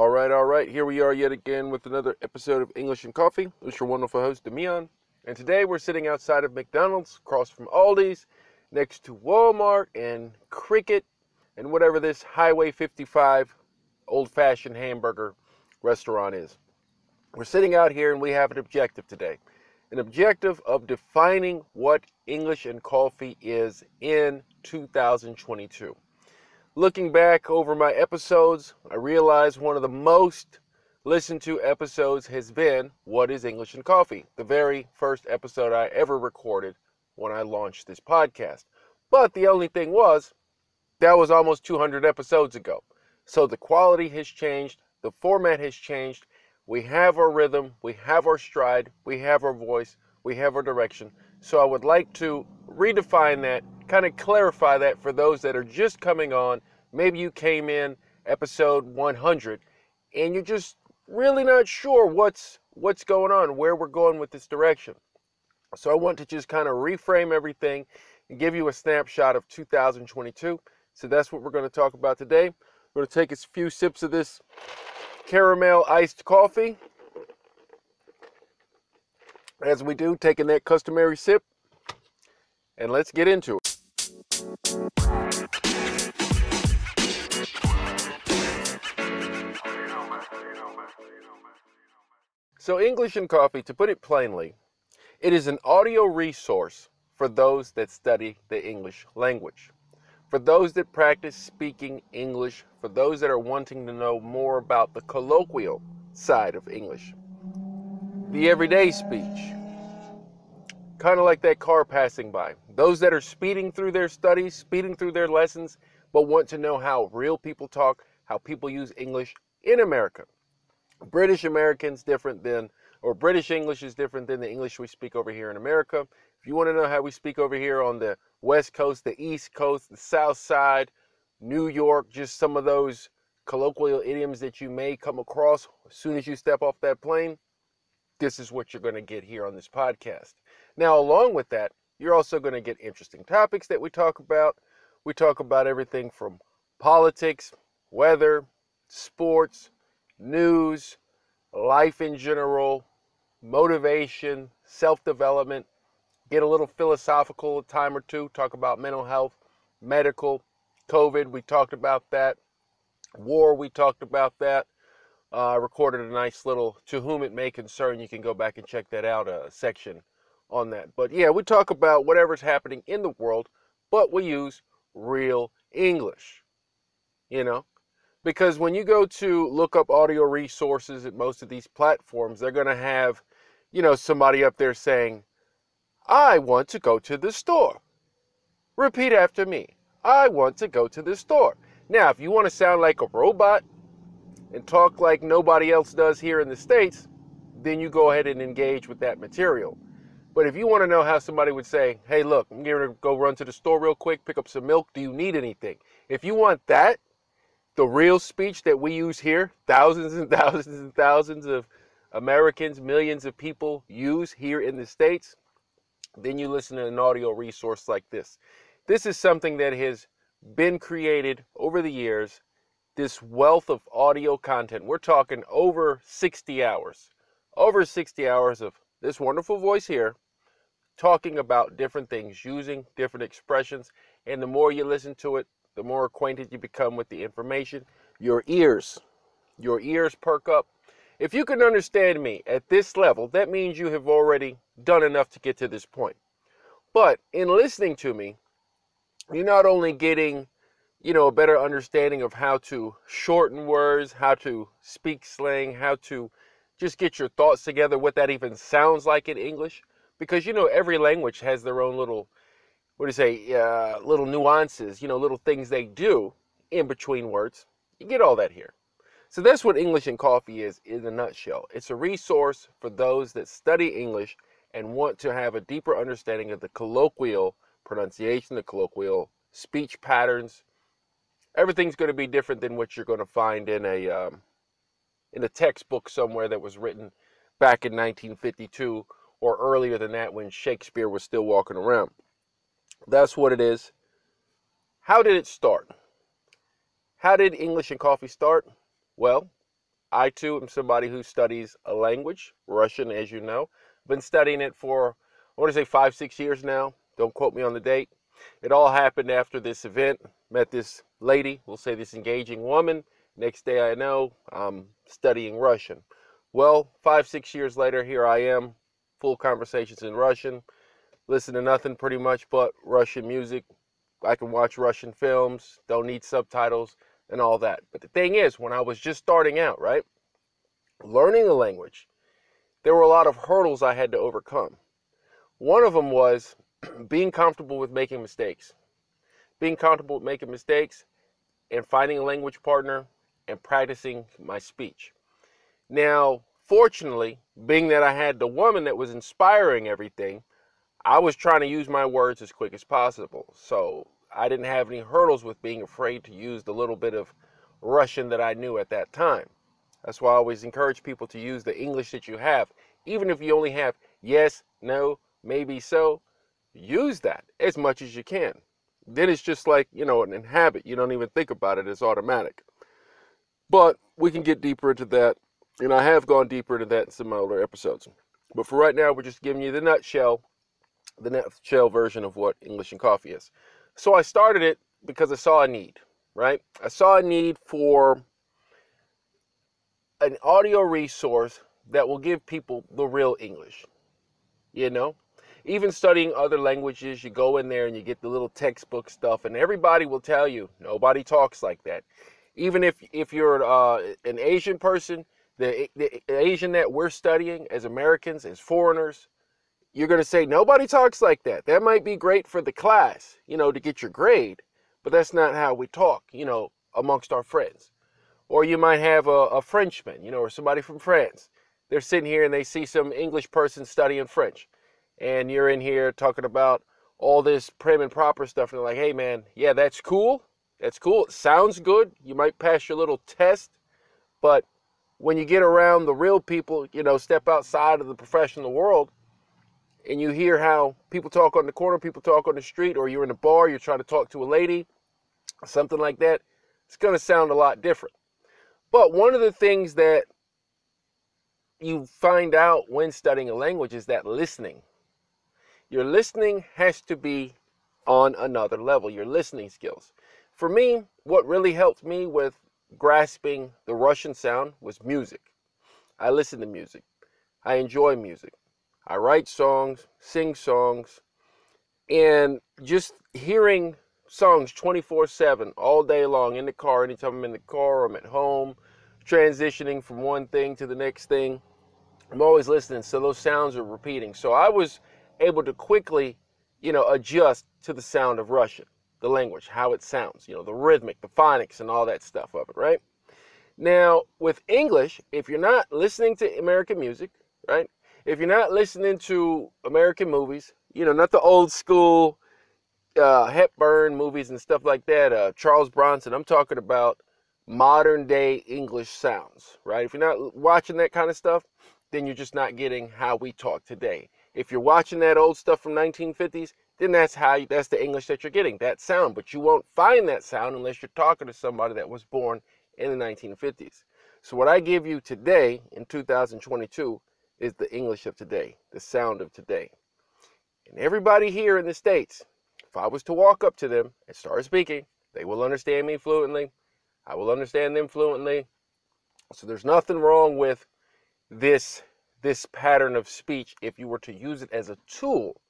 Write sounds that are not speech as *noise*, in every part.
All right, all right. Here we are yet again with another episode of English and Coffee. It's your wonderful host, Demion. And today we're sitting outside of McDonald's, across from Aldi's, next to Walmart and Cricket, and whatever this Highway 55 old fashioned hamburger restaurant is. We're sitting out here and we have an objective today an objective of defining what English and coffee is in 2022. Looking back over my episodes, I realized one of the most listened to episodes has been What is English and Coffee? The very first episode I ever recorded when I launched this podcast. But the only thing was, that was almost 200 episodes ago. So the quality has changed, the format has changed. We have our rhythm, we have our stride, we have our voice, we have our direction. So I would like to redefine that kind of clarify that for those that are just coming on. Maybe you came in episode 100 and you're just really not sure what's what's going on, where we're going with this direction. So I want to just kind of reframe everything and give you a snapshot of 2022. So that's what we're going to talk about today. We're going to take a few sips of this caramel iced coffee. As we do, taking that customary sip, and let's get into it. So, English and Coffee, to put it plainly, it is an audio resource for those that study the English language, for those that practice speaking English, for those that are wanting to know more about the colloquial side of English, the everyday speech, kind of like that car passing by. Those that are speeding through their studies, speeding through their lessons, but want to know how real people talk, how people use English in America. British Americans different than, or British English is different than the English we speak over here in America. If you want to know how we speak over here on the West Coast, the East Coast, the South Side, New York, just some of those colloquial idioms that you may come across as soon as you step off that plane, this is what you're going to get here on this podcast. Now, along with that, you're also going to get interesting topics that we talk about. We talk about everything from politics, weather, sports, news, life in general, motivation, self development, get a little philosophical a time or two, talk about mental health, medical, COVID, we talked about that, war, we talked about that. Uh, recorded a nice little To Whom It May Concern. You can go back and check that out, a uh, section on that. But yeah, we talk about whatever's happening in the world, but we use real English. You know, because when you go to look up audio resources at most of these platforms, they're going to have, you know, somebody up there saying, I want to go to the store. Repeat after me. I want to go to the store. Now, if you want to sound like a robot and talk like nobody else does here in the States, then you go ahead and engage with that material. But if you want to know how somebody would say, hey, look, I'm going to go run to the store real quick, pick up some milk. Do you need anything? If you want that, the real speech that we use here, thousands and *laughs* thousands and thousands of Americans, millions of people use here in the States, then you listen to an audio resource like this. This is something that has been created over the years, this wealth of audio content. We're talking over 60 hours, over 60 hours of this wonderful voice here talking about different things, using different expressions. And the more you listen to it, the more acquainted you become with the information. Your ears, your ears perk up. If you can understand me at this level, that means you have already done enough to get to this point. But in listening to me, you're not only getting, you know, a better understanding of how to shorten words, how to speak slang, how to just get your thoughts together, what that even sounds like in English, because you know every language has their own little what do you say, uh, little nuances, you know, little things they do in between words. You get all that here. So that's what English and Coffee is in a nutshell. It's a resource for those that study English and want to have a deeper understanding of the colloquial pronunciation, the colloquial speech patterns. Everything's going to be different than what you're going to find in a um, in a textbook somewhere that was written back in 1952 or earlier than that when Shakespeare was still walking around. That's what it is. How did it start? How did English and coffee start? Well, I too am somebody who studies a language, Russian, as you know. Been studying it for, I want to say five, six years now. Don't quote me on the date. It all happened after this event. Met this lady, we'll say this engaging woman. Next day I know I'm studying Russian. Well, five, six years later, here I am, full conversations in Russian. Listen to nothing pretty much but Russian music. I can watch Russian films, don't need subtitles and all that. But the thing is, when I was just starting out, right, learning a language, there were a lot of hurdles I had to overcome. One of them was *clears throat* being comfortable with making mistakes. Being comfortable with making mistakes and finding a language partner and practicing my speech. Now, fortunately, being that I had the woman that was inspiring everything, I was trying to use my words as quick as possible. So I didn't have any hurdles with being afraid to use the little bit of Russian that I knew at that time. That's why I always encourage people to use the English that you have. Even if you only have yes, no, maybe so, use that as much as you can. Then it's just like, you know, an habit. You don't even think about it, it's automatic. But we can get deeper into that, and I have gone deeper into that in some of my older episodes. But for right now, we're just giving you the nutshell, the nutshell version of what English and coffee is. So I started it because I saw a need, right? I saw a need for an audio resource that will give people the real English. You know, even studying other languages, you go in there and you get the little textbook stuff, and everybody will tell you nobody talks like that. Even if if you're uh, an Asian person, the, the Asian that we're studying as Americans, as foreigners, you're going to say nobody talks like that. That might be great for the class, you know, to get your grade, but that's not how we talk, you know, amongst our friends. Or you might have a, a Frenchman, you know, or somebody from France. They're sitting here and they see some English person studying French, and you're in here talking about all this prim and proper stuff, and they're like, "Hey, man, yeah, that's cool. That's cool. It sounds good. You might pass your little test, but when you get around the real people, you know, step outside of the professional world." And you hear how people talk on the corner, people talk on the street, or you're in a bar, you're trying to talk to a lady, something like that, it's going to sound a lot different. But one of the things that you find out when studying a language is that listening. Your listening has to be on another level, your listening skills. For me, what really helped me with grasping the Russian sound was music. I listen to music. I enjoy music. I write songs, sing songs, and just hearing songs 24 7 all day long in the car, anytime I'm in the car or I'm at home, transitioning from one thing to the next thing. I'm always listening, so those sounds are repeating. So I was able to quickly, you know, adjust to the sound of Russian, the language, how it sounds, you know, the rhythmic, the phonics, and all that stuff of it, right? Now, with English, if you're not listening to American music, right, if you're not listening to American movies, you know, not the old school uh, Hepburn movies and stuff like that, uh, Charles Bronson, I'm talking about modern day English sounds, right? If you're not watching that kind of stuff, then you're just not getting how we talk today. If you're watching that old stuff from 1950s, then that's how you, that's the English that you're getting, that sound. But you won't find that sound unless you're talking to somebody that was born in the 1950s. So what I give you today in 2022 is the English of today, the sound of today. And everybody here in the States, if I was to walk up to them and start speaking, they will understand me fluently. I will understand them fluently. So there's nothing wrong with this this pattern of speech if you were to use it as a tool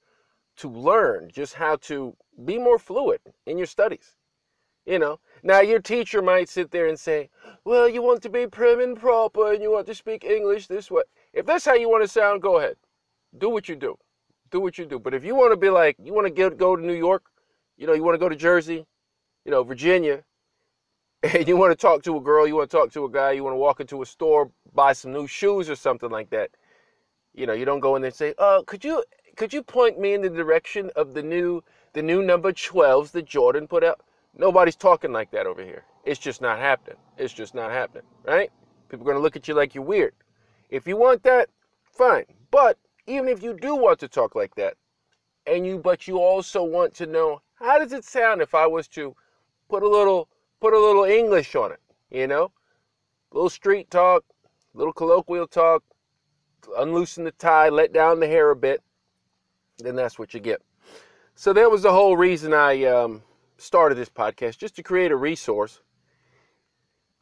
to learn just how to be more fluid in your studies. You know, now your teacher might sit there and say, "Well, you want to be prim and proper and you want to speak English this way." If that's how you want to sound, go ahead. Do what you do. Do what you do. But if you want to be like, you want to get go to New York, you know, you want to go to Jersey, you know, Virginia, *laughs* and you want to talk to a girl, you want to talk to a guy, you want to walk into a store, buy some new shoes or something like that. You know, you don't go in there and say, "Uh, could you could you point me in the direction of the new the new number 12s that Jordan put out?" Nobody's talking like that over here. It's just not happening. It's just not happening, right? People are going to look at you like you're weird. If you want that, fine. But even if you do want to talk like that, and you but you also want to know how does it sound if I was to put a little put a little English on it, you know? A little street talk, a little colloquial talk, unloosen the tie, let down the hair a bit, then that's what you get. So that was the whole reason I um, started this podcast, just to create a resource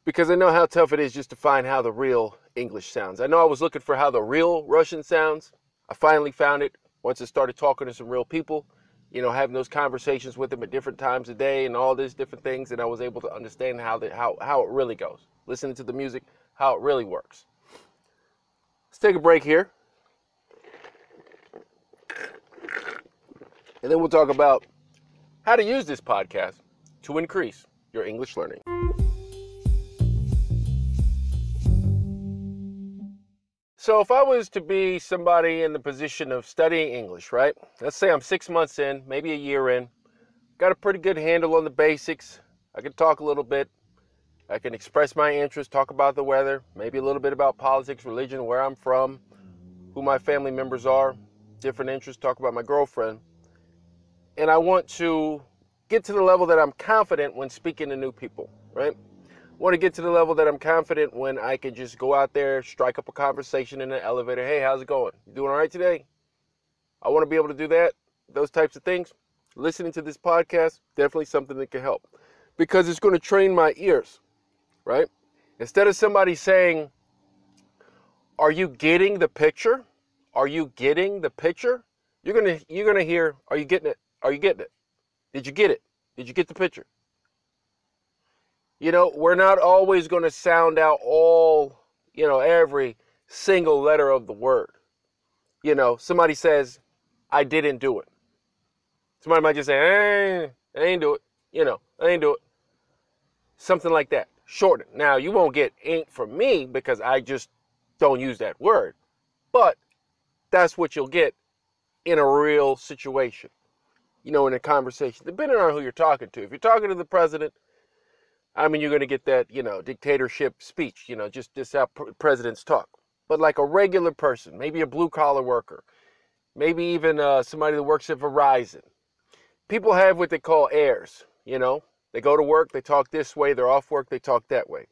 because I know how tough it is just to find how the real English sounds. I know I was looking for how the real Russian sounds. I finally found it once I started talking to some real people, you know, having those conversations with them at different times of day and all these different things, and I was able to understand how the, how how it really goes. Listening to the music, how it really works. Let's take a break here. And then we'll talk about how to use this podcast to increase your English learning. So, if I was to be somebody in the position of studying English, right? Let's say I'm six months in, maybe a year in, got a pretty good handle on the basics. I can talk a little bit. I can express my interest, talk about the weather, maybe a little bit about politics, religion, where I'm from, who my family members are, different interests, talk about my girlfriend. And I want to get to the level that I'm confident when speaking to new people, right? Want to get to the level that I'm confident when I can just go out there, strike up a conversation in an elevator. Hey, how's it going? You doing all right today? I want to be able to do that, those types of things. Listening to this podcast, definitely something that can help because it's going to train my ears, right? Instead of somebody saying, Are you getting the picture? Are you getting the picture? You're going to you're going to hear, Are you getting it? Are you getting it? Did you get it? Did you get the picture? You know, we're not always going to sound out all, you know, every single letter of the word. You know, somebody says, I didn't do it. Somebody might just say, eh, I ain't do it. You know, I ain't do it. Something like that. Shorten. Now, you won't get ain't from me because I just don't use that word. But that's what you'll get in a real situation, you know, in a conversation, depending on who you're talking to. If you're talking to the president, I mean, you're going to get that, you know, dictatorship speech, you know, just, just how presidents talk. But like a regular person, maybe a blue collar worker, maybe even uh, somebody that works at Verizon, people have what they call airs, you know. They go to work, they talk this way, they're off work, they talk that way.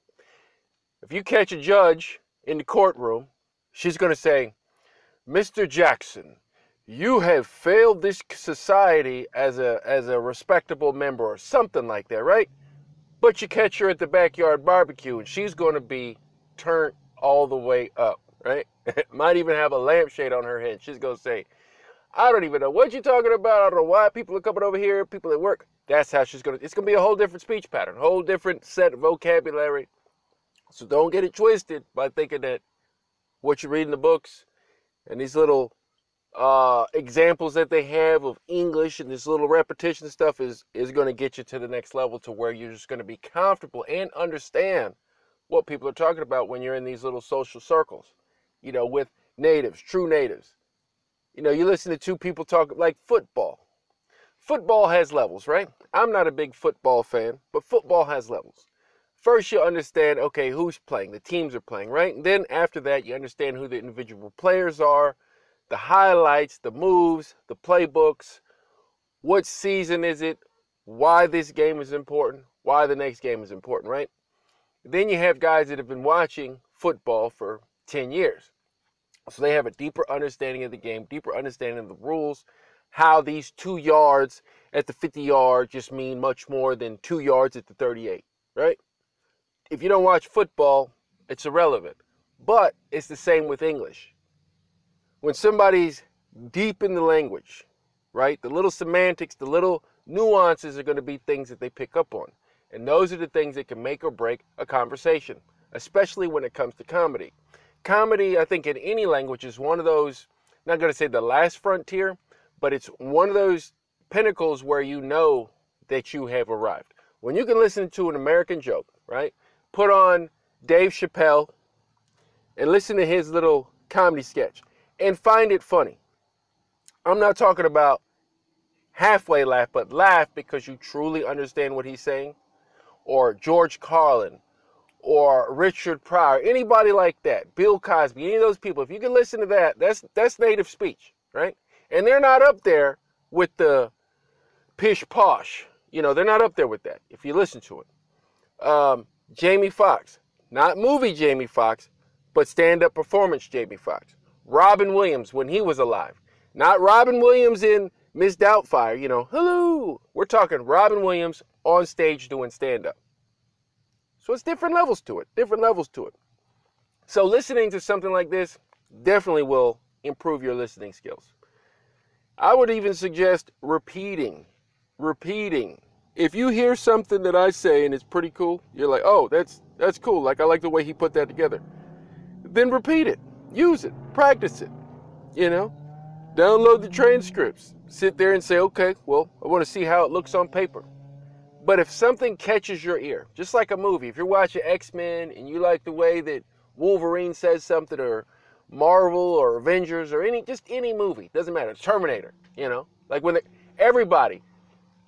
If you catch a judge in the courtroom, she's going to say, Mr. Jackson, you have failed this society as a as a respectable member or something like that, right? But you catch her at the backyard barbecue and she's going to be turned all the way up, right? *laughs* Might even have a lampshade on her head. She's going to say, I don't even know what you're talking about. I don't know why people are coming over here, people at work. That's how she's going to, it's going to be a whole different speech pattern, whole different set of vocabulary. So don't get it twisted by thinking that what you read in the books and these little uh, examples that they have of English and this little repetition stuff is is going to get you to the next level to where you're just going to be comfortable and understand what people are talking about when you're in these little social circles, you know, with natives, true natives. You know, you listen to two people talk like football. Football has levels, right? I'm not a big football fan, but football has levels. First, you understand, okay, who's playing, the teams are playing, right? And then after that, you understand who the individual players are, the highlights, the moves, the playbooks, what season is it, why this game is important, why the next game is important, right? Then you have guys that have been watching football for 10 years. So they have a deeper understanding of the game, deeper understanding of the rules, how these two yards at the 50 yard just mean much more than two yards at the 38, right? If you don't watch football, it's irrelevant. But it's the same with English when somebody's deep in the language, right? The little semantics, the little nuances are going to be things that they pick up on. And those are the things that can make or break a conversation, especially when it comes to comedy. Comedy, I think, in any language is one of those, not going to say the last frontier, but it's one of those pinnacles where you know that you have arrived. When you can listen to an American joke, right? Put on Dave Chappelle and listen to his little comedy sketch and find it funny. I'm not talking about halfway laugh, but laugh because you truly understand what he's saying. Or George Carlin, or Richard Pryor, anybody like that, Bill Cosby, any of those people. If you can listen to that, that's that's native speech, right? And they're not up there with the pish posh. You know, they're not up there with that. If you listen to it, um, Jamie Foxx, not movie Jamie Foxx, but stand up performance Jamie Foxx. Robin Williams when he was alive. Not Robin Williams in Miss Doubtfire, you know, hello. We're talking Robin Williams on stage doing stand up. So it's different levels to it, different levels to it. So listening to something like this definitely will improve your listening skills. I would even suggest repeating, repeating. If you hear something that I say and it's pretty cool, you're like, "Oh, that's that's cool. Like I like the way he put that together." Then repeat it. Use it. Practice it. You know? Download the transcripts. Sit there and say, "Okay, well, I want to see how it looks on paper." But if something catches your ear, just like a movie, if you're watching X-Men and you like the way that Wolverine says something or Marvel or Avengers or any just any movie, doesn't matter. Terminator, you know? Like when everybody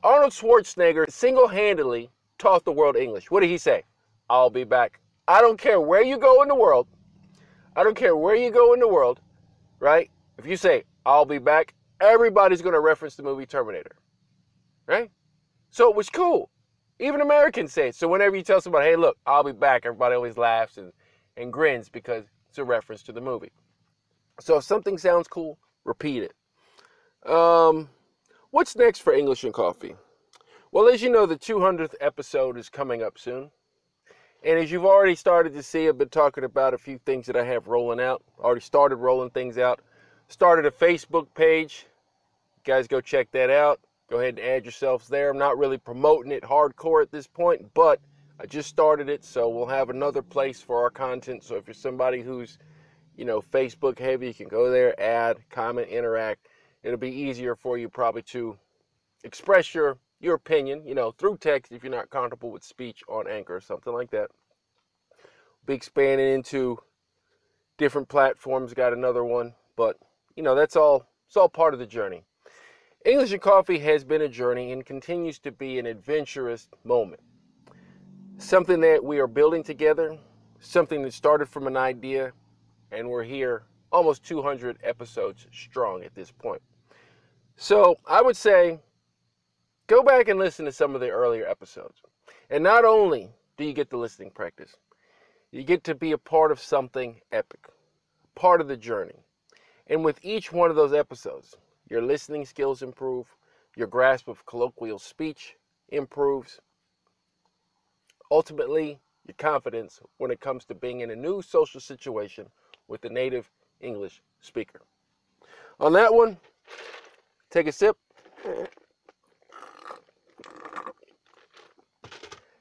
Arnold Schwarzenegger single-handedly taught the world English. What did he say? I'll be back. I don't care where you go in the world. I don't care where you go in the world, right? If you say I'll be back, everybody's going to reference the movie Terminator. Right? So it was cool. Even Americans say it. So whenever you tell somebody, hey, look, I'll be back, everybody always laughs and, and grins because it's a reference to the movie. So if something sounds cool, repeat it. Um, what's next for English and Coffee? Well, as you know, the 200th episode is coming up soon. And as you've already started to see, I've been talking about a few things that I have rolling out. Already started rolling things out. Started a Facebook page. You guys go check that out. Go ahead and add yourselves there. I'm not really promoting it hardcore at this point, but I just started it, so we'll have another place for our content. So if you're somebody who's, you know, Facebook heavy, you can go there, add, comment, interact. It'll be easier for you probably to express your your opinion, you know, through text if you're not comfortable with speech on Anchor or something like that. Be expanding into different platforms. Got another one, but you know that's all. It's all part of the journey. English and Coffee has been a journey and continues to be an adventurous moment. Something that we are building together, something that started from an idea, and we're here almost 200 episodes strong at this point. So I would say go back and listen to some of the earlier episodes. And not only do you get the listening practice, you get to be a part of something epic, part of the journey. And with each one of those episodes, your listening skills improve, your grasp of colloquial speech improves. Ultimately, your confidence when it comes to being in a new social situation with a native English speaker. On that one, take a sip.